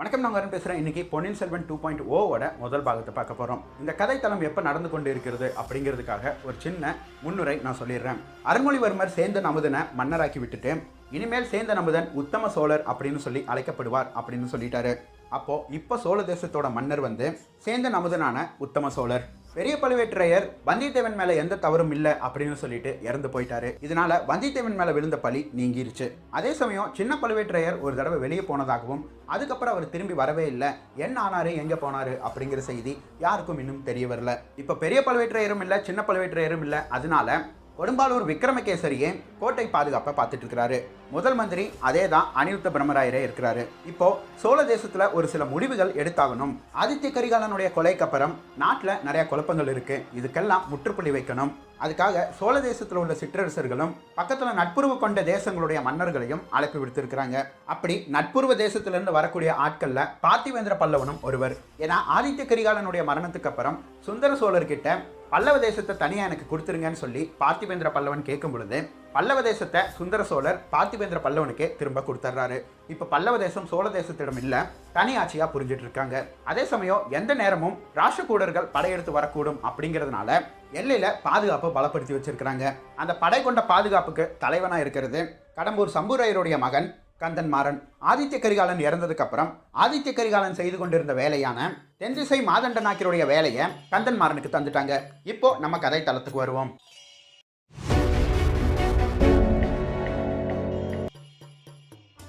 வணக்கம் நான் வரேன் பேசுகிறேன் இன்றைக்கி பொன்னியின் செல்வன் டூ பாயிண்ட் ஓவோட முதல் பாகத்தை பார்க்க போகிறோம் இந்த கதை தளம் எப்போ நடந்து கொண்டு இருக்கிறது அப்படிங்கிறதுக்காக ஒரு சின்ன முன்னுரை நான் சொல்லிடுறேன். அருண்மொழிவர்மர் சேந்தன் அமுதனை மன்னராக்கி விட்டுட்டு இனிமேல் சேர்ந்த அமுதன் உத்தம சோழர் அப்படின்னு சொல்லி அழைக்கப்படுவார் அப்படின்னு சொல்லிட்டாரு. அப்போது இப்போ சோழ தேசத்தோட மன்னர் வந்து சேர்ந்த அமுதனான உத்தம சோழர். பெரிய பழுவேற்றையர் வந்தியத்தேவன் மேல எந்த தவறும் இல்லை அப்படின்னு சொல்லிட்டு இறந்து போயிட்டாரு. இதனால வந்தியத்தேவன் மேல விழுந்த பழி நீங்கிருச்சு. அதே சமயம் சின்ன பழுவேற்றையர் ஒரு தடவை வெளியே போனதாகவும் அதுக்கப்புறம் அவர் திரும்பி வரவே இல்லை. என்ன ஆனாரு எங்க போனாரு அப்படிங்கிற செய்தி யாருக்கும் இன்னும் தெரிய வரல. இப்ப பெரிய பழுவேற்றையரும் இல்லை சின்ன பழுவேற்றையரும் இல்லை. அதனால கொடும்பாலூர் விக்ரமகேசரியே கோட்டை பாதுகாப்பை பார்த்துட்டு இருக்கிறாரு முதல் மந்திரி அதே தான் அனிருத்த பிரம்மராயரே இருக்கிறாரு. இப்போ சோழ தேசத்துல ஒரு சில முடிவுகள் எடுத்தாகணும். ஆதித்ய கரிகாலனுடைய கொலைக்கு அப்புறம் நாட்டில் நிறைய குழப்பங்கள் இருக்கு. இதுக்கெல்லாம் முற்றுப்புள்ளி வைக்கணும். அதுக்காக சோழ தேசத்தில் உள்ள சிற்றரசர்களும் பக்கத்தில் நட்புறவு கொண்ட தேசங்களுடைய மன்னர்களையும் அழைப்பு விடுத்திருக்கிறாங்க. அப்படி நட்புறவு தேசத்திலிருந்து வரக்கூடிய ஆட்களில் பார்த்திவேந்திர பல்லவனும் ஒருவர். ஏன்னா ஆதித்ய கரிகாலனுடைய மரணத்துக்கு அப்புறம் சுந்தர சோழர்கிட்ட பல்லவ தேசத்தை தனியாக எனக்கு கொடுத்துருங்கன்னு சொல்லி பார்த்திபேந்திர பல்லவன் கேட்கும் பொழுது பல்லவ தேசத்தை சுந்தர சோழர் பார்த்திபேந்திர பல்லவனுக்கே திரும்ப கொடுத்துட்றாரு இப்போ பல்லவ தேசம் சோழ தேசத்திடம் இல்லை தனி ஆட்சியாக புரிஞ்சிட்டு இருக்காங்க அதே சமயம் எந்த நேரமும் ராஷ்டிரகூடர்கள் படையெடுத்து வரக்கூடும் அப்படிங்கிறதுனால எல்லையில் பாதுகாப்பை பலப்படுத்தி வச்சிருக்கிறாங்க. அந்த படை கொண்ட பாதுகாப்புக்கு தலைவனாக இருக்கிறது கடம்பூர் சம்புரையருடைய மகன் கந்தன் மாறன். ஆதித்ய கரிகாலன் இறந்ததுக்கு அப்புறம் ஆதித்ய கரிகாலன் செய்து கொண்டிருந்த வேலையான தென்திசை மாதண்ட நாக்கினுடைய வேலையை கந்தன் மாறனுக்கு தந்துட்டாங்க. இப்போ நம்ம கதை தளத்துக்கு வருவோம்.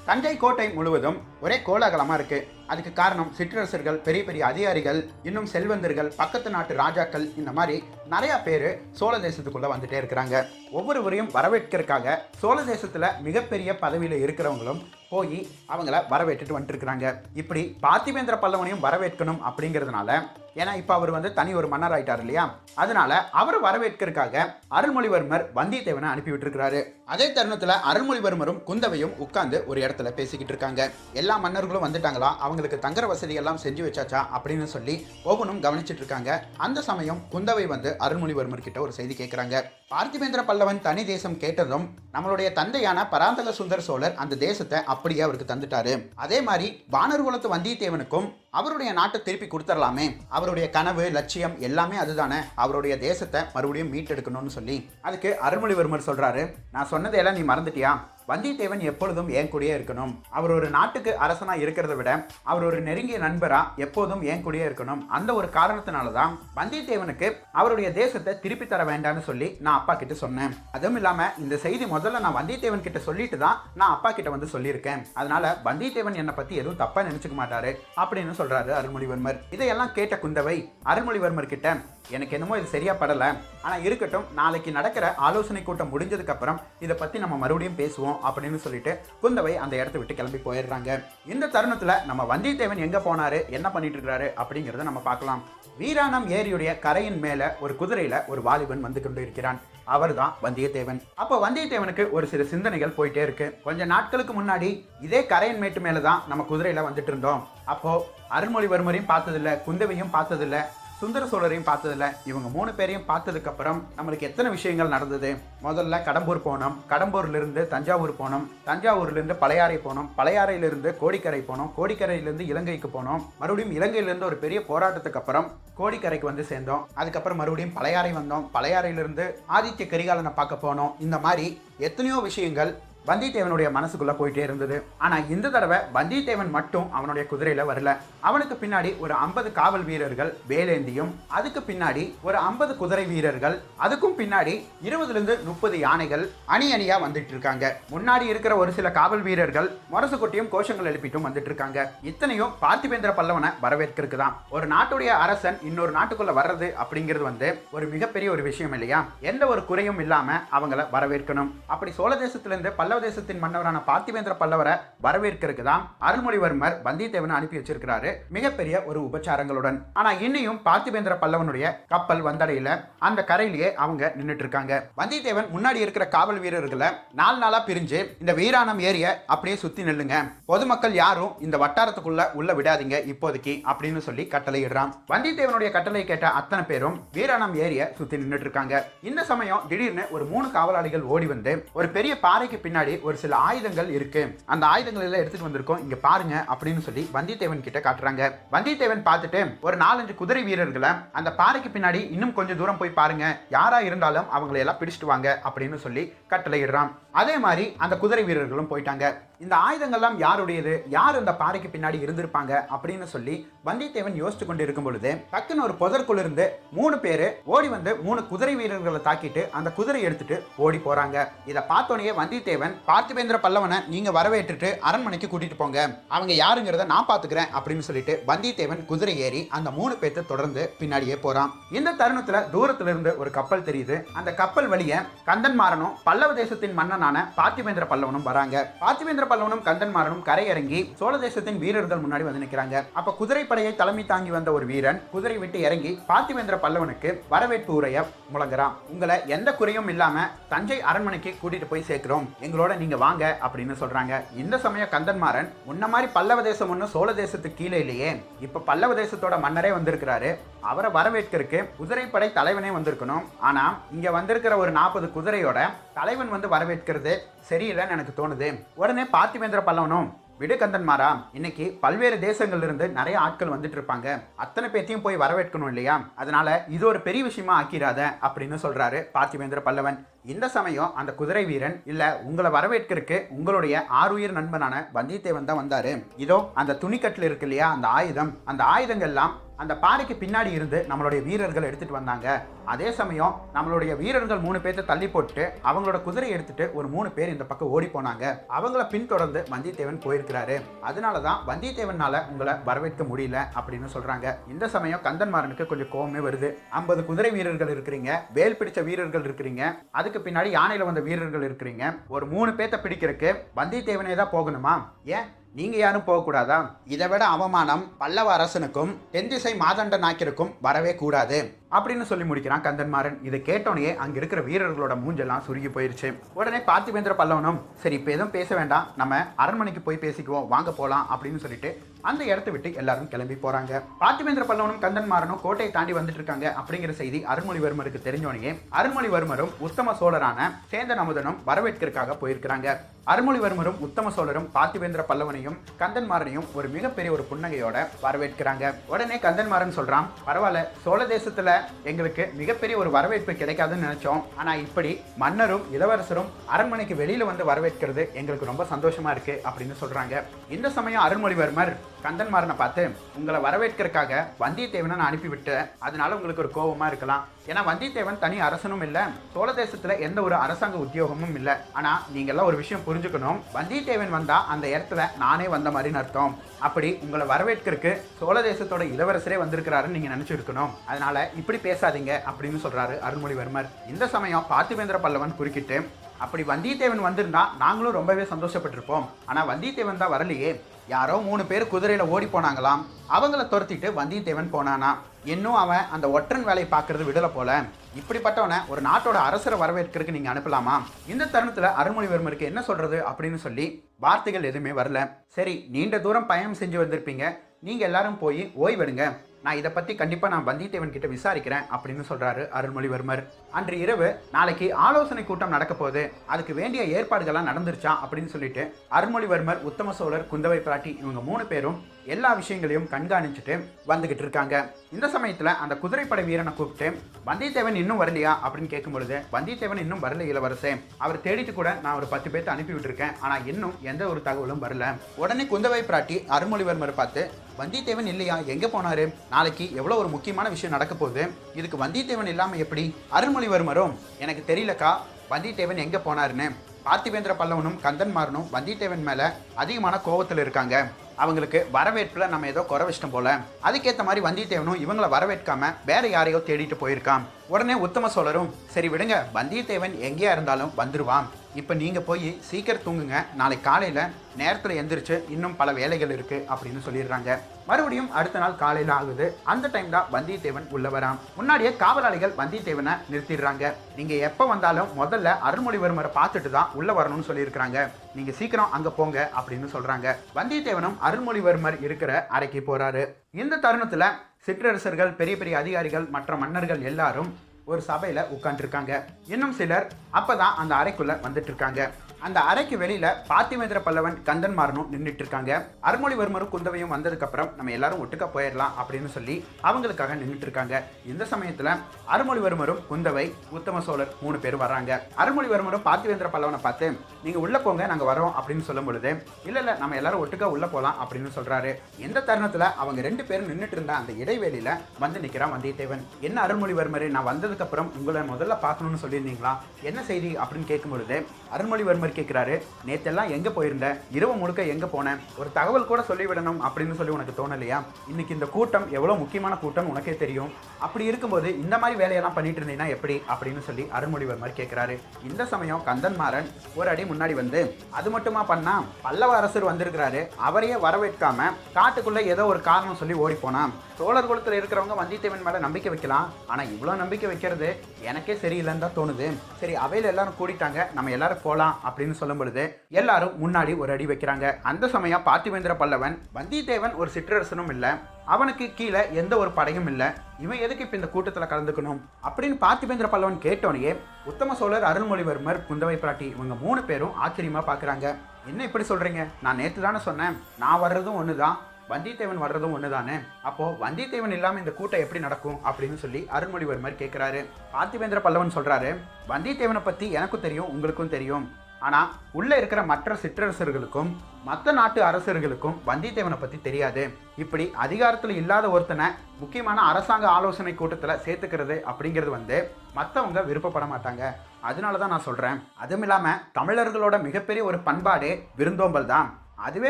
தஞ்சை கோட்டை முழுவதும் ஒரே கோலாகலமாக இருக்கு. அதுக்கு காரணம் சிற்றரசர்கள் பெரிய பெரிய அதிகாரிகள் இன்னும் செல்வந்தர்கள் பக்கத்து நாட்டு ராஜாக்கள் இந்த மாதிரி நிறையா பேர் சோழ தேசத்துக்குள்ளே வந்துட்டே இருக்கிறாங்க. ஒவ்வொருவரையும் வரவேற்கிறதுக்காக சோழ தேசத்தில் மிகப்பெரிய பதவியில் இருக்கிறவங்களும் போய் அவங்கள வரவேற்றுட்டு வந்துட்டுருக்குறாங்க. இப்படி பார்த்திபேந்திர பல்லவனையும் வரவேற்கணும் அப்படிங்கிறதுனால ஏன்னா இப்போ அவர் வந்து தனி ஒரு மன்னர் ஆயிட்டார் இல்லையா? அதனால அவர் வரவேற்கிறதுக்காக அருள்மொழிவர்மர் வந்தியத்தேவனை அனுப்பி விட்டுருக்கிறாரு. அதே தருணத்தில் அருள்மொழிவர்மரும் குந்தவையும் உட்கார்ந்து ஒரு இடத்துல பேசிக்கிட்டு இருக்காங்க. எல்லா மன்னர்களும் வந்துட்டாங்களா? அவங்களுக்கு தங்குற வசதி எல்லாம் செஞ்சு வச்சாச்சா? அப்படின்னு சொல்லி ஒவ்வொன்றும் கவனிச்சிட்டு இருக்காங்க. அந்த சமயம் குந்தவை வந்து அருள்மொழிவர்மர் கிட்ட ஒரு செய்தி கேட்குறாங்க பார்த்திபேந்திர பல்லவன் தனி தேசம் கேட்டதும் நம்மளுடைய தந்தையான பராந்தக சுந்தர சோழர் அந்த தேசத்தை அப்படியே அவருக்கு தந்துட்டாரு. அதே மாதிரி வானர் குலத்து வந்தியத்தேவனுக்கும் அவருடைய நாட்டை திருப்பி கொடுத்துடலாமே அவருடைய கனவு லட்சியம் எல்லாமே அதுதானே. அவருடைய தேசத்தை மறுபடியும் மீட்டெடுக்கணும்னு சொல்லி அதுக்கு அருள்மொழிவர்மர் சொல்றாரு. நான் சொன்னதையெல்லாம் நீ மறந்துட்டியா? வந்தியத்தேவன் எப்பொழுதும் என் கூடயே இருக்கணும். அவர் ஒரு நாட்டுக்கு அரசனாக இருக்கிறத விட அவர் ஒரு நெருங்கிய நண்பராக எப்போதும் என் கூடயே இருக்கணும். அந்த ஒரு காரணத்தினால தான் வந்தியத்தேவனுக்கு அவருடைய தேசத்தை திருப்பி தர வேண்டாம்னு சொல்லி நான் அப்பா கிட்ட சொன்னேன். அதுவும் இல்லாமல் இந்த செய்தி முதல்ல நான் வந்தியத்தேவன் கிட்ட சொல்லிட்டு தான் நான் அப்பா கிட்ட வந்து சொல்லியிருக்கேன். அதனால வந்தியத்தேவன் என்னை பற்றி எதுவும் தப்பாக நினச்சிக்க மாட்டாரு அப்படின்னு சொல்கிறாரு அருள்மொழிவர்மர். இதையெல்லாம் கேட்ட குந்தவை அருள்மொழிவர்மர் கிட்ட எனக்கு என்னமோ இது சரியா படலை. ஆனால் இருக்கட்டும் நாளைக்கு நடக்கிற ஆலோசனை கூட்டம் முடிஞ்சதுக்கப்புறம் இதை பற்றி நம்ம மறுபடியும் பேசுவோம். அப்படின்னு சொல்லிட்டு குந்தவை அந்த இடத்த விட்டு கிளம்பி போயிடுறாங்க. இந்த தருணத்துல நம்ம வந்தியத்தேவன் எங்க போனாரு? என்ன பண்ணிட்டு இருக்கிறாரு அப்படிங்கறத நம்ம பார்க்கலாம். வீராணம் ஏரியுடைய கரையின் மேல ஒரு குதிரையில ஒரு வாலிபன் வந்து கொண்டு இருக்கிறான். அவர் தான் வந்தியத்தேவன். அப்போ வந்தியத்தேவனுக்கு ஒரு சில சிந்தனைகள் போயிட்டே இருக்கு. கொஞ்ச நாட்களுக்கு முன்னாடி இதே கரையின் மேட்டு மேலே தான் நம்ம குதிரையில வந்துட்டு இருந்தோம். அப்போ அருள்மொழிவர்மரையும் பார்த்ததில்ல குந்தவையும் பார்த்ததில்ல. சுந்தர சோழரையும் பார்த்ததில்ல. இவங்க மூணு பேரையும் பார்த்ததுக்கப்புறம் நம்மளுக்கு எத்தனை விஷயங்கள் நடந்தது? முதல்ல கடம்பூர் போனோம். கடம்பூர்லேருந்து தஞ்சாவூர் போனோம். தஞ்சாவூர்லேருந்து பழையாறை போனோம். பழையாறையிலிருந்து கோடிக்கரை போனோம். கோடிக்கரையிலேருந்து இலங்கைக்கு போனோம். மறுபடியும் இலங்கையிலேருந்து ஒரு பெரிய போராட்டத்துக்கு அப்புறம் கோடிக்கரைக்கு வந்து சேர்ந்தோம். அதுக்கப்புறம் மறுபடியும் பழையாறை வந்தோம். பழையாறையிலிருந்து ஆதித்ய கரிகாலனை பார்க்க போனோம். இந்த மாதிரி எத்தனையோ விஷயங்கள் வந்தியத்தேவனுடைய மனசுக்குள்ளே போயிட்டே இருந்தது. ஆனால் இந்த தடவை வந்தியத்தேவன் மட்டும் அவனுடைய குதிரையில் வரல. அவனுக்கு பின்னாடி ஒரு ஐம்பது காவல் வீரர்கள் வேலேந்தியும் அதுக்கு பின்னாடி ஒரு ஐம்பது குதிரை வீரர்கள் அதுக்கும் பின்னாடி இருபதுல இருந்து முப்பது யானைகள் அணி அணியாக வந்துட்டு இருக்காங்க. முன்னாடி இருக்கிற ஒரு சில காவல் வீரர்கள் முரசு கொட்டியும் கோஷங்கள் எழுப்பிட்டும் வந்துட்டு இருக்காங்க. இத்தனையும் பார்த்திபேந்திர பல்லவனை வரவேற்கிறதுக்கு தான் ஒரு நாட்டுடைய அரசன் இன்னொரு நாட்டுக்குள்ள வர்றது அப்படிங்கிறது வந்து ஒரு மிகப்பெரிய ஒரு விஷயம் இல்லையா? எந்த ஒரு குறையும் இல்லாமல் அவங்கள வரவேற்கணும். அப்படி சோழ தேசத்திலிருந்து பல்லவ தேசத்தின் மன்னவரான பார்த்திவேந்திர பல்லவரை வரவேற்கிறதுக்கு தான் அருள்மொழிவர்மர் வந்தியத்தேவனை அனுப்பி வச்சிருக்கிறாரு. மிகப்பெரிய ஒரு உபச்சாரங்களுடன். ஆனா இன்னையும் பார்த்திவேந்திர பல்லவனுடைய கப்பல் வந்தடையில. அந்த கரையிலேயே அவங்க நின்னுட்டு இருக்காங்க வந்தியத்தேவன் முன்னாடி இருக்கிற காவல் வீரர்களை நாலு நாளா பிரிஞ்சு இந்த வீராணம் ஏரிய அப்படியே சுத்தி நில்லுங்க. பொதுமக்கள் யாரும் இந்த வட்டாரத்துக்குள்ள உள்ள விடாதீங்க இப்போதைக்கு அப்படின்னு சொல்லி கட்டளையிடுறான். வந்தியத்தேவனுடைய கட்டளை கேட்ட அத்தனை பேரும் வீராணம் ஏரிய சுத்தி நின்னுட்டு இருக்காங்க இந்த சமயம் திடீர்னு ஒரு மூணு காவலாளிகள் ஓடி வந்து ஒரு பெரிய பாறைக்கு பின்னாடி பின்னாடி ஒரு சில ஆயுதங்கள் இருக்கு. அந்த ஆயுதங்கள் எல்லாம் எடுத்துட்டு வந்திருக்கோம். இங்க பாருங்க அப்படின்னு சொல்லி வந்தியத்தேவன் கிட்ட காட்டுறாங்க. வந்தியத்தேவன் பார்த்துட்டு ஒரு நாலஞ்சு குதிரை வீரர்களை அந்த பாறைக்கு பின்னாடி இன்னும் கொஞ்சம் தூரம் போய் பாருங்க. யாரா இருந்தாலும் அவங்களை எல்லாம் பிடிச்சிட்டு வாங்க அப்படின்னு சொல்லி கட்டளையிடுறான். அதே மாதிரி அந்த குதிரை வீரர்களும் போயிட்டாங்க. இந்த ஆயுதங்கள்லாம் யாருடையது? யார் இந்த பாறைக்கு பின்னாடி இருந்திருப்பாங்க? அப்படின்னு சொல்லி வந்தியத்தேவன் யோசிச்சு கொண்டு இருக்கும் பொழுது டக்குன்னு ஒரு புதற்குள்ள இருந்து மூணு பேர் ஓடி வந்து மூணு குதிரை வீரர்களை தாக்கிட்டு அந்த குதிரை எடுத்துட்டு ஓடி போறாங்க. இதை பார்த்தோன்னே வந்தியத்தேவன் பார்த்திபேந்திர பல்லவனை நீங்க வரவேற்றுட்டு அரண்மனைக்கு கூட்டிட்டு போங்க. அவங்க யாருங்கிறத நான் பாத்துக்கிறேன் அப்படின்னு சொல்லிட்டு வந்தியத்தேவன் குதிரை ஏறி அந்த மூணு பேர்த்த தொடர்ந்து பின்னாடியே போறான். இந்த தருணத்துல தூரத்துல இருந்து ஒரு கப்பல் தெரியுது. அந்த கப்பல் வழிய கந்தன்மாறனும் பல்லவ தேசத்தின் மன்னனான பார்த்திவேந்திர பல்லவனும் வராங்க. பார்த்திவேந்திர பல்லவனும் கந்தன்மாறனும் கரையிறங்கி சோழ தேசத்தின் வீரர்கள் முன்னாடி வந்து நிற்கிறாங்க. அப்ப குதிரைப்படையை தலைமை தாங்கி வந்த ஒரு வீரன் குதிரை விட்டு இறங்கி பார்த்திவேந்திர பல்லவனுக்கு வரவேற்பு உரைய முழங்குறான். உங்களை எந்த குறையும் இல்லாம தஞ்சை அரண்மனைக்கு கூட்டிட்டு போய் சேர்க்கிறோம். எங்களோட நீங்க வாங்க அப்படின்னு சொல்றாங்க. இந்த சமயம் கந்தன்மாறன் முன்ன மாதிரி பல்லவ தேசம் ஒன்றும் சோழ தேசத்துக்கு கீழே இல்லையே. இப்ப பல்லவ தேசத்தோட மன்னரே வந்திருக்கிறாரு. அவரை வரவேற்கிறதுக்கு குதிரைப்படை தலைவனே வந்திருக்கணும். ஆனா இங்க வந்திருக்கிற ஒரு நாற்பது குதிரையோட தலைவன் வந்து வரவேற்கிறது சரியில்லைன்னு எனக்கு தோணுது. உடனே பார்த்திவேந்திர பல்லவனும் விடுகந்தன்மாரா இன்னைக்கு பல்வேறு தேசங்கள்ல இருந்து நிறைய ஆட்கள் வந்துட்டு இருப்பாங்க. அத்தனை பேர்த்தையும் போய் வரவேற்கணும் இல்லையா? அதனால இது ஒரு பெரிய விஷயமா ஆக்கிராத அப்படின்னு சொல்றாரு பார்த்திவேந்திர பல்லவன். இந்த சமயம் அந்த குதிரை வீரன் இல்ல உங்களை வரவேற்கிறதுக்கு உங்களுடைய ஆறுயிர் நண்பனான வந்தியத்தேவன் தான் வந்தாரு. இதோ அந்த துணிக்கட்டில் இருக்கு இல்லையா? அந்த ஆயுதம். அந்த ஆயுதங்கள்லாம் அந்த பாறைக்கு பின்னாடி இருந்து நம்மளுடைய வீரர்கள் எடுத்துகிட்டு வந்தாங்க. அதே சமயம் நம்மளுடைய வீரர்கள் மூணு பேர்த்த தள்ளி போட்டு அவங்களோட குதிரை எடுத்துட்டு ஒரு மூணு பேர் இந்த பக்கம் ஓடி போனாங்க. அவங்கள பின்தொடர்ந்து வந்தியத்தேவன் போயிருக்கிறாரு. அதனால தான் வந்தியத்தேவனால உங்களை வரவேற்க முடியல அப்படின்னு சொல்றாங்க. இந்த சமயம் கந்தன்மாறனுக்கு கொஞ்சம் கோவமே வருது. ஐம்பது குதிரை வீரர்கள் இருக்கிறீங்க. வேல் பிடிச்ச வீரர்கள் இருக்கிறீங்க. அதுக்கு பின்னாடி யானையில வந்த வீரர்கள் இருக்கிறீங்க. ஒரு மூணு பேர்த்த பிடிக்கிறதுக்கு வந்தியத்தேவனே தான் போகணுமா? ஏன்? நீங்கள் யாரும் போகக்கூடாதா? இதை விட அவமானம் பல்லவ அரசனுக்கும் தென்திசை மாதண்ட நாக்கிற்கும் வரவே கூடாது. அப்படின்னு சொல்லி முடிக்கிறான் கந்தன்மாறன் இதை கேட்டோனையே அங்கே இருக்கிற வீரர்களோட மூஞ்செல்லாம் சுருகி போயிருச்சு. உடனே பார்த்திபேந்திர பல்லவனும் சரி இப்போ எதுவும் பேச வேண்டாம். நம்ம அரண்மனைக்கு போய் பேசிக்குவோம். வாங்க போகலாம் அப்படின்னு சொல்லிட்டு அந்த இடத்த விட்டு எல்லாரும் கிளம்பி போறாங்க. பார்த்திபேந்திர பல்லவனும் கந்தன்மாறனும் கோட்டையை தாண்டி வந்துட்டு இருக்காங்க அப்படிங்கிற செய்தி அருள்மொழிவர்மருக்கு தெரிஞ்சோடனே அருள்மொழிவர்மரும் உத்தம சோழரான சேந்தன் அமுதனும் வரவேற்கிறதுக்காக போயிருக்கிறாங்க. அருள்மொழிவர்மரும் உத்தம சோழரும் பார்த்திபேந்திர பல்லவனையும் கந்தன்மாறனையும் ஒரு மிகப்பெரிய ஒரு புன்னகையோட வரவேற்கிறாங்க. உடனே கந்தன்மாறன் சொல்றான் பரவாயில்ல சோழ தேசத்துல எங்களுக்கு மிகப்பெரிய ஒரு வரவேற்பு கிடைக்காதுன்னு நினைச்சோம். ஆனா இப்படி மன்னரும் இளவரசரும் அரண்மனைக்கு வெளியில வந்து வரவேற்கிறது எங்களுக்கு ரொம்ப சந்தோஷமா இருக்கு அப்படின்னு சொல்றாங்க. இந்த சமயம் அருள்மொழிவர்மர் கந்தன்மாரனை பார்த்து உங்களை வரவேற்கிறதுக்காக வந்தியத்தேவனை நான் அனுப்பிவிட்டேன். அதனால உங்களுக்கு ஒரு கோபமாக இருக்கலாம். ஏன்னா வந்தியத்தேவன் தனி அரசனும் இல்லை. சோழ தேசத்தில் எந்த ஒரு அரசாங்க உத்தியோகமும் இல்லை. ஆனால் நீங்கள்லாம் ஒரு விஷயம் புரிஞ்சுக்கணும். வந்தியத்தேவன் வந்தால் அந்த இடத்துல நானே வந்த மாதிரின்னு அர்த்தம். அப்படி உங்களை வரவேற்கிறதுக்கு சோழ தேசத்தோட இளவரசரே வந்திருக்கிறாருன்னு நீங்கள் நினச்சிருக்கணும். அதனால இப்படி பேசாதீங்க அப்படின்னு சொல்கிறாரு அருள்மொழிவர்மர். இந்த சமயம் பார்த்திவேந்திர பல்லவன் குறுக்கிட்டு அப்படி வந்தியத்தேவன் வந்திருந்தா நாங்களும் ரொம்பவே சந்தோஷப்பட்டிருப்போம். ஆனால் வந்தியத்தேவன் தான் வரலையே. யாரோ மூணு பேர் குதிரையில் ஓடி போனாங்களாம். அவங்கள துரத்திட்டு வந்தியத்தேவன் போனானா. இன்னும் அவன் அந்த ஒற்றன் வேலையை பார்க்கறது விடலை போல. இப்படிப்பட்டவனை ஒரு நாட்டோட அரசரை வரவேற்கிறதுக்கு நீங்கள் அனுப்பலாமா? இந்த தருணத்தில் அருள்மொழிவர்மருக்கு என்ன சொல்கிறது அப்படின்னு சொல்லி வார்த்தைகள் எதுவுமே வரல. சரி நீண்ட தூரம் பயணம் செஞ்சு வந்திருப்பீங்க. நீங்கள் எல்லாரும் போய் ஓய்வெடுங்க. நான் இதை பற்றி கண்டிப்பாக நான் வந்தியத்தேவன் கிட்ட விசாரிக்கிறேன் அப்படின்னு சொல்கிறாரு அருள்மொழிவர்மர். அன்று இரவு நாளைக்கு ஆலோசனை கூட்டம் நடக்க போகுது. அதுக்கு வேண்டிய ஏற்பாடுகள்லாம் நடந்துருச்சா அப்படின்னு சொல்லிட்டு அருள்மொழிவர்மர் உத்தம சோழர் குந்தவை பிராட்டி இவங்க மூணு பேரும் எல்லா விஷயங்களையும் கண்காணிச்சுட்டு வந்துகிட்டு இருக்காங்க. இந்த சமயத்தில் அந்த குதிரைப்படை வீரனை கூப்பிட்டு வந்தியத்தேவன் இன்னும் வரலையா? அப்படின்னு கேட்கும் பொழுது வந்தியத்தேவன் இன்னும் வரல இளவரசே. அவர் தேடிட்டு கூட நான் ஒரு பத்து பேர்த்து அனுப்பி விட்டுருக்கேன். ஆனால் இன்னும் எந்த ஒரு தகவலும் வரல. உடனே குந்தவை பிராட்டி அருள்மொழிவர்மரை பார்த்து வந்தியத்தேவன் இல்லையா? எங்கே போனாரு? நாளைக்கு எவ்வளோ ஒரு முக்கியமான விஷயம் நடக்க போகுது? இதுக்கு வந்தியத்தேவன் இல்லாமல் எப்படி? அருள்மொழிவர்மரும் எனக்கு தெரியலக்கா வந்தியத்தேவன் எங்கே போனாருன்னு. பார்த்திவேந்திர பல்லவனும் கந்தன்மாறனும் வந்தியத்தேவன் மேலே அதிகமான கோவத்தில் இருக்காங்க. அவங்களுக்கு வரவேற்பில் நம்ம ஏதோ குறை வச்சிட்டோம் போல. அதுக்கேற்ற மாதிரி வந்தியத்தேவனும் இவங்களை வரவேற்காம வேற யாரையோ தேடிட்டு போயிருக்கான். உடனே உத்தம சோழரும் சரி விடுங்க வந்தியத்தேவன் எங்கேயா இருந்தாலும் வந்துருவான். இப்போ நீங்கள் போய் சீக்கிரம் தூங்குங்க. நாளை காலையில் நேரத்தில் எந்திரிச்சு இன்னும் பல வேலைகள் இருக்குது அப்படின்னு சொல்லிடுறாங்க. மறுபடியும் அடுத்த நாள் காலையில் ஆகுது. அந்த டைம் தான் வந்தியத்தேவன் உள்ள வரான். முன்னாடியே காவலாளிகள் வந்தியத்தேவனை நிறுத்திடுறாங்க. நீங்கள் எப்போ வந்தாலும் முதல்ல அருள்மொழிவர்மரை பார்த்துட்டு தான் உள்ளே வரணும்னு சொல்லியிருக்கிறாங்க. நீங்கள் சீக்கிரம் அங்கே போங்க அப்படின்னு சொல்கிறாங்க வந்தியத்தேவனும் அருள்மொழிவர்மர் இருக்கிற அறைக்கு போகிறாரு இந்த தருணத்தில் சிற்றரசர்கள் பெரிய பெரிய அதிகாரிகள் மற்ற மன்னர்கள் எல்லாரும் ஒரு சபையில் உட்காந்துருக்காங்க இன்னும் சிலர் அப்போ தான் அந்த அறைக்குள்ளே வந்துட்டு இருக்காங்க அந்த அறைக்கு வெளியில பார்த்திவேந்திர பல்லவன் கந்தன் மாறனும் நின்றுட்டு இருக்காங்க அருள்மொழிவர்மரும் குந்தவையும் வந்ததுக்கு அப்புறம் நம்ம எல்லாரும் ஒட்டுக்கா போயிடலாம் அப்படின்னு சொல்லி அவங்களுக்காக நின்றுட்டு இருக்காங்க இந்த சமயத்துல அருள்மொழிவர்மரும் குந்தவை உத்தம சோழர் மூணு பேர் வர்றாங்க. அருள்மொழிவர்மரும் பாத்திவேந்திர பல்லவனை பார்த்து நீங்க உள்ள போங்க நாங்க வரோம் அப்படின்னு சொல்லும் பொழுது இல்ல இல்ல நம்ம எல்லாரும் ஒட்டுக்க உள்ள போலாம் அப்படின்னு சொல்றாரு. எந்த தருணத்துல அவங்க ரெண்டு பேரும் நின்றுட்டு இருந்த அந்த இடைவெளியில் வந்து நிக்கிறான் வந்தியத்தேவன். என்ன அருள்மொழிவர்மரே நான் வந்தது அப்புறம் உங்களை முதல்ல பார்க்கணும்னு சொல்லியிருந்தீங்களா? என்ன செய்தி அப்படின்னு கேட்கும் பொழுது அருண்மொழிவர்மர் கேட்கிறாரு நேத்தெல்லாம் எங்க போயிருந்த? இரவு முழுக்க எங்க போனேன் ஒரு தகவல் கூட சொல்லிவிடணும் அப்படின்னு சொல்லி உனக்கு தோணலையா? இன்னைக்கு இந்த கூட்டம் எவ்வளவு முக்கியமான கூட்டம் உனக்கே தெரியும். அப்படி இருக்கும்போது இந்த மாதிரி வேலையெல்லாம் பண்ணிட்டு இருந்தீங்கன்னா எப்படி? அப்படின்னு சொல்லி அருண்மொழிவர்மர் கேட்கிறாரு. இந்த சமயம் கந்தன்மாறன் ஒரு அடி முன்னாடி வந்து அது மட்டுமா பண்ணா? பல்லவ அரசர் வந்திருக்கிறாரு. அவரையே வரவேற்காம காட்டுக்குள்ள ஏதோ ஒரு காரணம் சொல்லி ஓடி போனான் சோழர் குலத்தில் இருக்கிறவங்க வந்தியத்தேவன் மேலே நம்பிக்கை வைக்கலாம். ஆனால் இவ்வளோ நம்பிக்கை வைக்கிறது எனக்கே சரியில்லைன்னு தான் தோணுது. சரி அவையில் எல்லாரும் கூடிட்டாங்க. நம்ம எல்லாரும் போகலாம் அப்படின்னு சொல்லும் பொழுது எல்லாரும் முன்னாடி ஒரு அடி வைக்கிறாங்க. அந்த சமயம் பார்த்திவேந்திர பல்லவன் வந்தியத்தேவன் ஒரு சிற்றரசனும் இல்லை. அவனுக்கு கீழே எந்த ஒரு படையும் இல்லை. இவன் எதுக்கு இப்போ இந்த கூட்டத்தில் கலந்துக்கணும்? அப்படின்னு பார்த்திபேந்திர பல்லவன் கேட்டோனையே உத்தம சோழர் அருள்மொழிவர்மர் குந்தவை பிராட்டி இவங்க மூணு பேரும் ஆச்சரியமாக பார்க்குறாங்க என்ன இப்படி சொல்கிறீங்க நான் நேற்று தானே சொன்னேன். நான் வர்றதும் ஒன்று தான் வந்தியத்தேவன் வர்றதும் ஒன்றுதானே அப்போது வந்தியத்தேவன் இல்லாமல் இந்த கூட்டம் எப்படி நடக்கும் அப்படின்னு சொல்லி அருள்மொழிவர்மர் கேட்குறாரு பார்த்திவேந்திர பல்லவன் சொல்கிறாரு வந்தியத்தேவனை பற்றி எனக்கும் தெரியும் உங்களுக்கும் தெரியும். ஆனால் உள்ளே இருக்கிற மற்ற சிற்றரசர்களுக்கும் மற்ற நாட்டு அரசர்களுக்கும் வந்தியத்தேவனை பற்றி தெரியாது. இப்படி அதிகாரத்தில் இல்லாத ஒருத்தனை முக்கியமான அரசாங்க ஆலோசனை கூட்டத்தில் சேர்த்துக்கிறது அப்படிங்கிறது வந்து மற்றவங்க விருப்பப்பட மாட்டாங்க. அதனால தான் நான் சொல்கிறேன் அதுவும் இல்லாமல் தமிழர்களோட மிகப்பெரிய ஒரு பண்பாடே விருந்தோம்பல் தான். அதுவே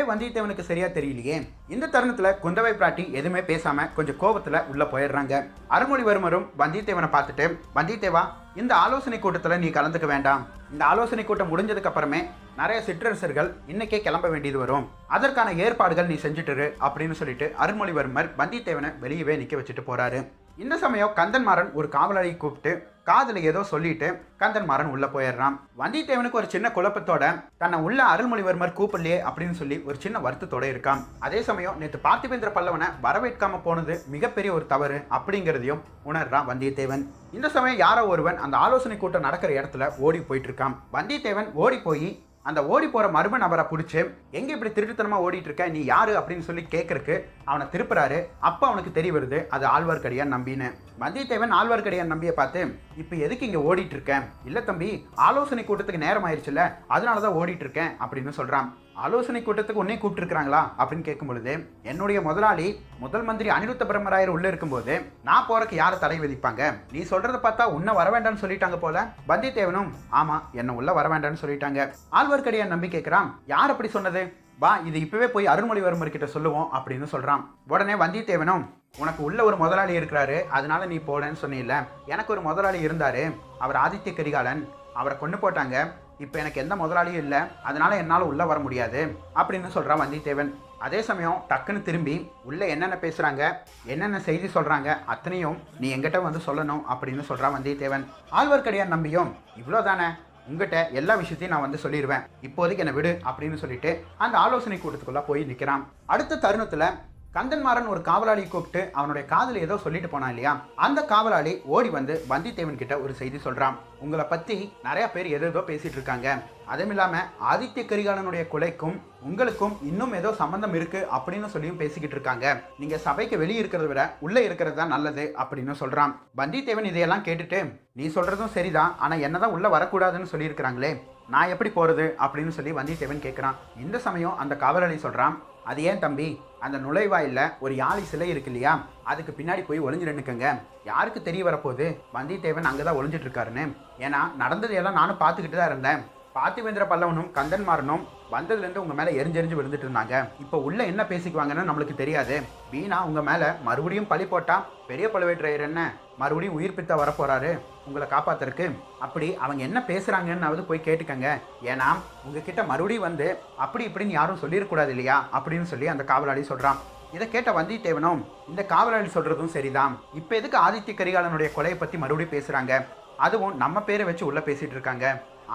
வந்தியத்தேவனுக்கு சரியா தெரியலையே. இந்த தருணத்துல குந்தவை பிராட்டி எதுவுமே பேசாம கொஞ்சம் கோபத்துல உள்ள போயிடுறாங்க. அருள்மொழிவர்மரும் வந்தியத்தேவனை பார்த்துட்டு வந்தியத்தேவா இந்த ஆலோசனை கூட்டத்தில் நீ கலந்துக்க வேண்டாம். இந்த ஆலோசனை கூட்டம் முடிஞ்சதுக்கு அப்புறமே நிறைய சிற்றரசர்கள் இன்னைக்கே கிளம்ப வேண்டியது வரும். அதற்கான ஏற்பாடுகள் நீ செஞ்சுட்டுரு அப்படின்னு சொல்லிட்டு அருள்மொழிவர்மர் வந்தியத்தேவனை வெளியவே நிற்க வச்சுட்டு போறாரு. இந்த சமயம் கந்தன்மாறன் ஒரு காவலரை கூப்பிட்டு காதில் ஏதோ சொல்லிட்டு கந்தன்மாறன் உள்ளே போயிடுறான். வந்தியத்தேவனுக்கு ஒரு சின்ன குழப்பத்தோட தன்னை உள்ள அருள்மொழிவர்மர் கூப்பிடலையே அப்படின்னு சொல்லி ஒரு சின்ன வருத்தத்தோட இருக்கான். அதே சமயம் நேற்று பார்த்திபேந்திர பல்லவனை வரவேற்காம போனது மிகப்பெரிய ஒரு தவறு அப்படிங்கிறதையும் உணர்றான் வந்தியத்தேவன். இந்த சமயம் யாரோ ஒருவன் அந்த ஆலோசனை கூட்டம் நடக்கிற இடத்துல ஓடி போயிட்டு இருக்கான். வந்தியத்தேவன் ஓடி போய் அந்த ஓடி போகிற மர்ம நபரை பிடிச்சி எங்கே இப்படி திருட்டுத்தனமாக ஓடிட்டு இருக்க? நீ யாரு? அப்படின்னு சொல்லி கேட்கறக்கு அவனை திருப்புறாரு. அப்போ அவனுக்கு தெரிய வருது அது ஆழ்வார்க்கடியான் நம்பின்னு. வந்தியத்தேவன் ஆழ்வார்க்கடியான் நம்பியை பார்த்து இப்போ எதுக்கு இங்கே ஓடிட்டு இருக்கேன் இல்லை தம்பி ஆலோசனை கூட்டத்துக்கு நேரம் ஆயிடுச்சுல அதனால தான் ஓடிட்டு இருக்கேன் அப்படின்னு சொல்கிறான் ஆலோசனை கூட்டத்துக்கு உன்னே கூப்பிட்டுருக்காங்களா அப்படின்னு கேட்கும் பொழுது என்னுடைய முதலாளி முதல் மந்திரி அனிருத்த பிரம்மராயர் உள்ள இருக்கும்போது நான் போறக்கு யாரை தடை விதிப்பாங்க? நீ சொல்றதை பார்த்தா உன்னை வர வேண்டாம்னு சொல்லிட்டாங்க போல. வந்தியத்தேவனும் ஆமா என்ன உள்ள வர வேண்டாம்னு சொல்லிட்டாங்க. ஆழ்வார்க்கடியான் நம்பி கேட்கிறான் யார் அப்படி சொன்னது? வா இது இப்பவே போய் அருள்மொழிவர்மர் கிட்ட சொல்லுவோம் அப்படின்னு சொல்றான். உடனே வந்தியத்தேவனும் உனக்கு உள்ள ஒரு முதலாளி இருக்கிறாரு அதனால நீ போலன்னு சொன்னில்ல. எனக்கு ஒரு முதலாளி இருந்தாரு. அவர் ஆதித்ய கரிகாலன். அவரை கொண்டு போட்டாங்க. இப்போ எனக்கு எந்த முதலாளியும் இல்லை அதனால என்னால் உள்ளே வர முடியாது அப்படின்னு சொல்கிறான் வந்தியத்தேவன். அதே சமயம் டக்குன்னு திரும்பி உள்ளே என்னென்ன பேசுகிறாங்க என்னென்ன செய்தி சொல்கிறாங்க அத்தனையும் நீ எங்கிட்ட வந்து சொல்லணும் அப்படின்னு சொல்கிறான் வந்தியத்தேவன். ஆழ்வார்க்கடியார் நம்பியும் இவ்வளோ தானே உங்ககிட்ட எல்லா விஷயத்தையும் நான் வந்து சொல்லிடுவேன் இப்போதைக்கு என்னை விடு அப்படின்னு சொல்லிட்டு அந்த ஆலோசனை கூட்டத்துக்குள்ளே போய் நிற்கிறான் அடுத்த தருணத்தில் கந்தன்மாறன் ஒரு காவலாளியை கூப்பிட்டு அவனுடைய காதுல ஏதோ சொல்லிட்டு போனான் இல்லையா? அந்த காவலாளி ஓடி வந்து வந்தித்தேவன் கிட்ட ஒரு செய்தி சொல்றான். உங்களை பத்தி நிறைய பேர் எதோ பேசிட்டு இருக்காங்க. அதுவும் இல்லாம ஆதித்ய கரிகாலனுடைய கொலைக்கும் உங்களுக்கும் இன்னும் ஏதோ சம்பந்தம் இருக்கு அப்படின்னு சொல்லியும் பேசிக்கிட்டு இருக்காங்க. நீங்க சபைக்கு வெளியே இருக்கிறத விட உள்ள இருக்கிறது தான் நல்லது அப்படின்னு சொல்றான். வந்தித்தேவன் இதையெல்லாம் கேட்டுட்டு நீ சொல்றதும் சரிதான். ஆனா என்னதான் உள்ள வரக்கூடாதுன்னு சொல்லியிருக்கிறாங்களே? நான் எப்படி போறது? அப்படின்னு சொல்லி வந்தித்தேவன் கேட்குறான் இந்த சமயம் அந்த காவலாளி சொல்றான் அது ஏன் தம்பி? அந்த நுழைவாயில் ஒரு யாழி சிலை இருக்கு இல்லையா? அதுக்கு பின்னாடி போய் ஒளிஞ்சு யாருக்கு தெரிய வரப்போகுது? வந்தியத்தேவன் அங்கே தான் ஒளிஞ்சிட்ருக்காருன்னு ஏன்னா நடந்ததையெல்லாம் நானும் பார்த்துக்கிட்டு தான் இருந்தேன். பார்த்திவேந்திர பல்லவனும் கந்தன்மாரனும் வந்ததுலேருந்து உங்கள் மேலே எரிஞ்செரிஞ்சு விழுந்துட்டு இருந்தாங்க. இப்போ உள்ள என்ன பேசிக்குவாங்கன்னு நம்மளுக்கு தெரியாது. வீணா உங்கள் மேலே மறுபடியும் பழி போட்டால் பெரிய பழுவேற்றையர் என்ன? மறுபடியும் உயிர் பித்த வரப்போகிறாரு உங்களை காப்பாத்துறதுக்கு. அப்படி அவங்க என்ன பேசுறாங்கன்னாவது போய் கேட்டுக்கங்க. ஏன்னா உங்ககிட்ட மறுபடியும் வந்து அப்படி இப்படின்னு யாரும் சொல்லிடக்கூடாது இல்லையா? அப்படின்னு சொல்லி அந்த காவலாளி சொல்கிறான் இதை கேட்ட வந்தியத்தேவனும் இந்த காவலாளி சொல்கிறதும் சரிதான். இப்போ எதுக்கு ஆதித்ய கரிகாலனுடைய கொலையை பற்றி மறுபடியும் பேசுகிறாங்க அதுவும் நம்ம பேரை வச்சு உள்ளே பேசிகிட்டு இருக்காங்க.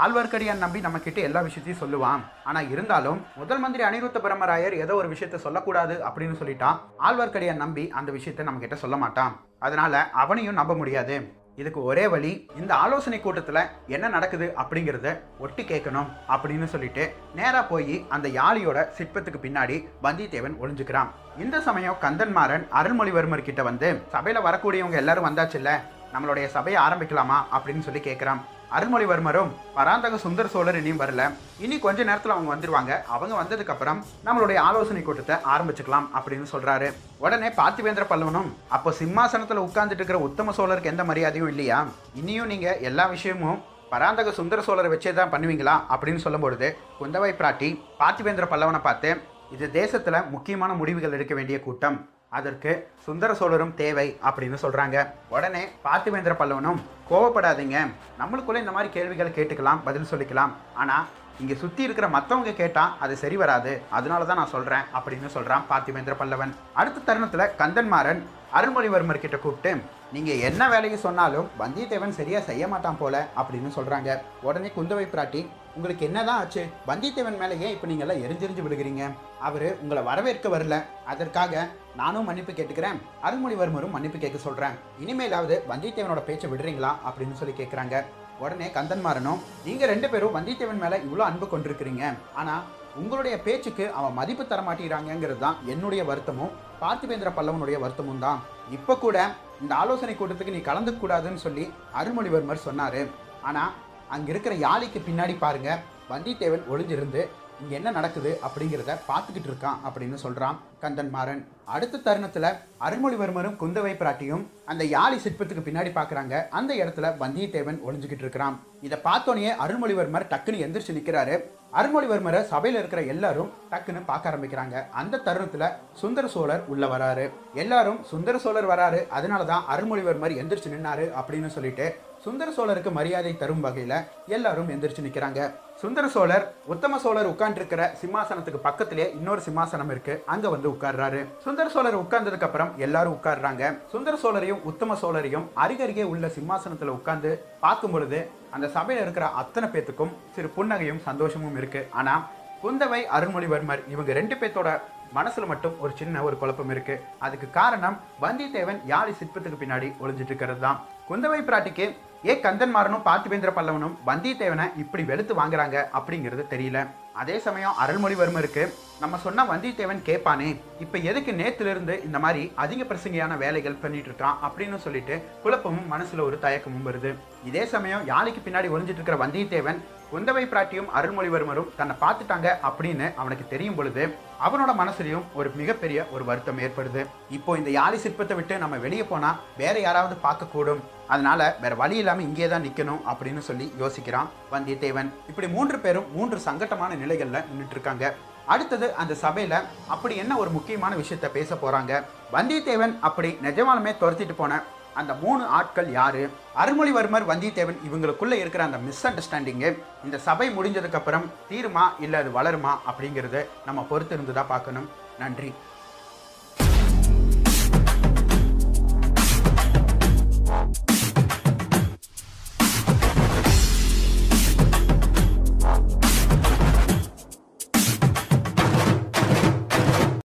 ஆழ்வார்க்கடியான் நம்பி நம்ம கிட்ட எல்லா விஷயத்தையும் சொல்லுவான். ஆனா இருந்தாலும் முதல் மந்திரி அனிருத்த பிரம்மராயர் ஏதோ ஒரு விஷயத்த சொல்லக்கூடாது அப்படின்னு சொல்லிட்டான். ஆழ்வார்க்கடியான் நம்பி அந்த விஷயத்த நம்ம கிட்ட சொல்ல மாட்டான். அதனால அவனையும் நம்ப முடியாது. இதுக்கு ஒரே வழி இந்த ஆலோசனை கூட்டத்தில் என்ன நடக்குது அப்படிங்கிறத ஒட்டி கேட்கணும் அப்படின்னு சொல்லிட்டு நேராக போய் அந்த யாழியோட சிற்பத்துக்கு பின்னாடி வந்தியத்தேவன் ஒளிஞ்சுக்கிறான். இந்த சமயம் கந்தன்மாறன் அருள்மொழிவர்மர் கிட்ட வந்து சபையில் வரக்கூடியவங்க எல்லாரும் வந்தாச்சுல்ல? நம்மளுடைய சபையை ஆரம்பிக்கலாமா? அப்படின்னு சொல்லி கேட்குறான் அருள்மொழிவர்மரும் பராந்தக சுந்தர சோழர் இனியும் வரல. இனி கொஞ்ச நேரத்தில் அவங்க வந்துருவாங்க. அவங்க வந்ததுக்கப்புறம் நம்மளுடைய ஆலோசனை கூட்டத்தை ஆரம்பிச்சுக்கலாம் அப்படின்னு சொல்கிறாரு உடனே பார்த்திவேந்திர பல்லவனும் அப்போ சிம்மாசனத்தில் உட்கார்ந்துட்டு இருக்கிற உத்தம சோழருக்கு எந்த மரியாதையும் இல்லையா? இனியும் நீங்கள் எல்லா விஷயமும் பராந்தக சுந்தர சோழரை வச்சே தான் பண்ணுவீங்களா? அப்படின்னு சொல்லும்பொழுது குந்தவை பிராட்டி பார்த்திவேந்திர பல்லவனை பார்த்து இது தேசத்தில் முக்கியமான முடிவுகள் எடுக்க வேண்டிய கூட்டம். அதற்கு சுந்தர சோழரும் தேவை அப்படின்னு சொல்கிறாங்க உடனே பார்த்திவேந்திர பல்லவனும் கோவப்படாதீங்க. நம்மளுக்குள்ளே இந்த மாதிரி கேள்விகளை கேட்டுக்கலாம் பதில் சொல்லிக்கலாம். ஆனால் இங்கே சுற்றி இருக்கிற மற்றவங்க கேட்டான் அது சரி வராது. அதனால தான் நான் சொல்கிறேன் அப்படின்னு சொல்கிறான் பார்த்திவேந்திர பல்லவன். அடுத்த தருணத்தில் கந்தன்மாறன் அருள்மொழிவர்மர் கிட்ட கூப்பிட்டு நீங்கள் என்ன வேலையை சொன்னாலும் வந்தியத்தேவன் சரியாக செய்ய மாட்டான் போல அப்படின்னு சொல்கிறாங்க உடனே குந்தவை பிராட்டி உங்களுக்கு என்னதான் ஆச்சு? வந்தியத்தேவன் மேலே ஏன் இப்போ நீங்கள்லாம் எரிஞ்செரிஞ்சு விழுகிறீங்க. அவர் உங்களை வரவேற்க வரல. அதற்காக நானும் மன்னிப்பு கேட்டுக்கிறேன். அருள்மொழிவர்மரும் மன்னிப்பு கேட்க சொல்கிறேன் இனிமேலாவது வந்தியத்தேவனோட பேச்சை விடுறீங்களா? அப்படின்னு சொல்லி கேட்குறாங்க உடனே கந்தன் மாறனும் நீங்கள் ரெண்டு பேரும் வந்தியத்தேவன் மேலே இவ்வளோ அன்பு கொண்டிருக்கிறீங்க. ஆனால் உங்களுடைய பேச்சுக்கு அவன் மதிப்பு தர மாட்டேங்கிறாங்கிறது தான் என்னுடைய வருத்தமும் பார்த்திபேந்திர பல்லவனுடைய வருத்தமும் தான். இப்போ கூட இந்த ஆலோசனை கூட்டத்துக்கு நீ கலந்துக்க கூடாதுன்னு சொல்லி அருள்மொழிவர்மர் சொன்னார். ஆனால் அங்கே இருக்கிற யாழிக்கு பின்னாடி பாருங்கள் வந்தியத்தேவன் ஒளிஞ்சிருந்து இங்கே என்ன நடக்குது அப்படிங்கிறத பார்த்துக்கிட்டு இருக்கான் அப்படின்னு சொல்றான் கந்தன்மாறன் அடுத்த தருணத்தில் அருள்மொழிவர்மரும் குந்தவை பிராட்டியும் அந்த யாழி சிற்பத்துக்கு பின்னாடி பார்க்கறாங்க அந்த இடத்துல வந்தியத்தேவன் ஒளிஞ்சுக்கிட்டு இருக்கிறான். இதை பார்த்தோன்னே அருள்மொழிவர்மர் டக்குன்னு எந்திரிச்சு நிற்கிறாரு அருள்மொழிவர்மரை சபையில் இருக்கிற எல்லாரும் டக்குன்னு பார்க்க ஆரம்பிக்கிறாங்க. அந்த தருணத்தில் சுந்தர சோழர் உள்ள வராரு. எல்லாரும் சுந்தர சோழர் வராரு. அதனால தான் அருள்மொழிவர்மர் எந்திரிச்சு நின்னாரு அப்படின்னு சொல்லிட்டு சுந்தர சோழருக்கு மரியாதை தரும் வகையில் எல்லாரும் எந்திரிச்சு நிற்கிறாங்க சுந்தர சோழர் உத்தம சோழர் உட்கார்ந்துருக்கிற சிம்மாசனத்துக்கு பக்கத்திலே இன்னொரு சிம்மாசனம் இருக்கு. அங்க வந்து உட்கார்றாரு. சுந்தர சோழர் உட்கார்ந்ததுக்கு அப்புறம் எல்லாரும் உட்கார்றாங்க. சுந்தர சோழரையும் உத்தம சோழரையும் அருகருகே உள்ள சிம்மாசனத்துல உட்கார்ந்து பார்க்கும் பொழுது அந்த சபையில இருக்கிற அத்தனை பேத்துக்கும் சிறு புன்னகையும் சந்தோஷமும் இருக்கு. ஆனா குந்தவை அருள்மொழிவர்மர் இவங்க ரெண்டு பேர்த்தோட மனசுல மட்டும் ஒரு சின்ன ஒரு குழப்பம் இருக்கு. அதுக்கு காரணம் வந்தியத்தேவன் யாழி சிற்பத்துக்கு பின்னாடி ஒளிஞ்சிட்டு இருக்கிறது தான். குந்தவை பிராட்டிக்கு ஏ கந்தன்மாரனும் பார்த்திபேந்திர பல்லவனும் வந்தியத்தேவனை இப்படி வெளுத்து வாங்குறாங்க அப்படிங்கிறது தெரியல. அதே சமயம் அருள்மொழிவர்மருக்கு நம்ம சொன்ன வந்தியத்தேவன் கேட்பானே இப்போ எதுக்கு நேத்திலிருந்து இந்த மாதிரி அதிக பிரசங்கையான வேலைகள் பண்ணிட்டு இருக்கான் அப்படின்னு சொல்லிட்டு குழப்பமும் மனசுல ஒரு தயக்கமும் வருது. இதே சமயம் யானைக்கு பின்னாடி ஒளிஞ்சிட்டு இருக்கிற வந்தியத்தேவன் குந்தவை பிராட்டியும் அருள்மொழிவர்மரும் தன்னை பார்த்துட்டாங்க அப்படின்னு அவனுக்கு தெரியும் பொழுது அவனோட மனசுலையும் ஒரு மிகப்பெரிய ஒரு வருத்தம் ஏற்படுது. இப்போ இந்த யாழி சிற்பத்தை விட்டு நம்ம வெளியே போனா வேற யாராவது பார்க்கக்கூடும். அதனால் வேறு வழி இல்லாமல் இங்கே தான் நிற்கணும் அப்படின்னு சொல்லி யோசிக்கிறான் வந்தியத்தேவன். இப்படி மூன்று பேரும் மூன்று சங்கட்டமான நிலைகளில் நின்றுட்டு இருக்காங்க அடுத்தது அந்த சபையில் அப்படி என்ன ஒரு முக்கியமான விஷயத்த பேச போகிறாங்க வந்தியத்தேவன் அப்படி நிஜமாலுமே துரத்திட்டு போன அந்த மூணு ஆட்கள் யாரு? அருள்மொழிவர்மர் வந்தியத்தேவன் இவங்களுக்குள்ள இருக்கிற அந்த மிஸ் அண்டர்ஸ்டாண்டிங்கு இந்த சபை முடிஞ்சதுக்கப்புறம் தீருமா இல்லை அது வளருமா அப்படிங்கிறது நம்ம பொறுத்து இருந்து தான் பார்க்கணும். நன்றி.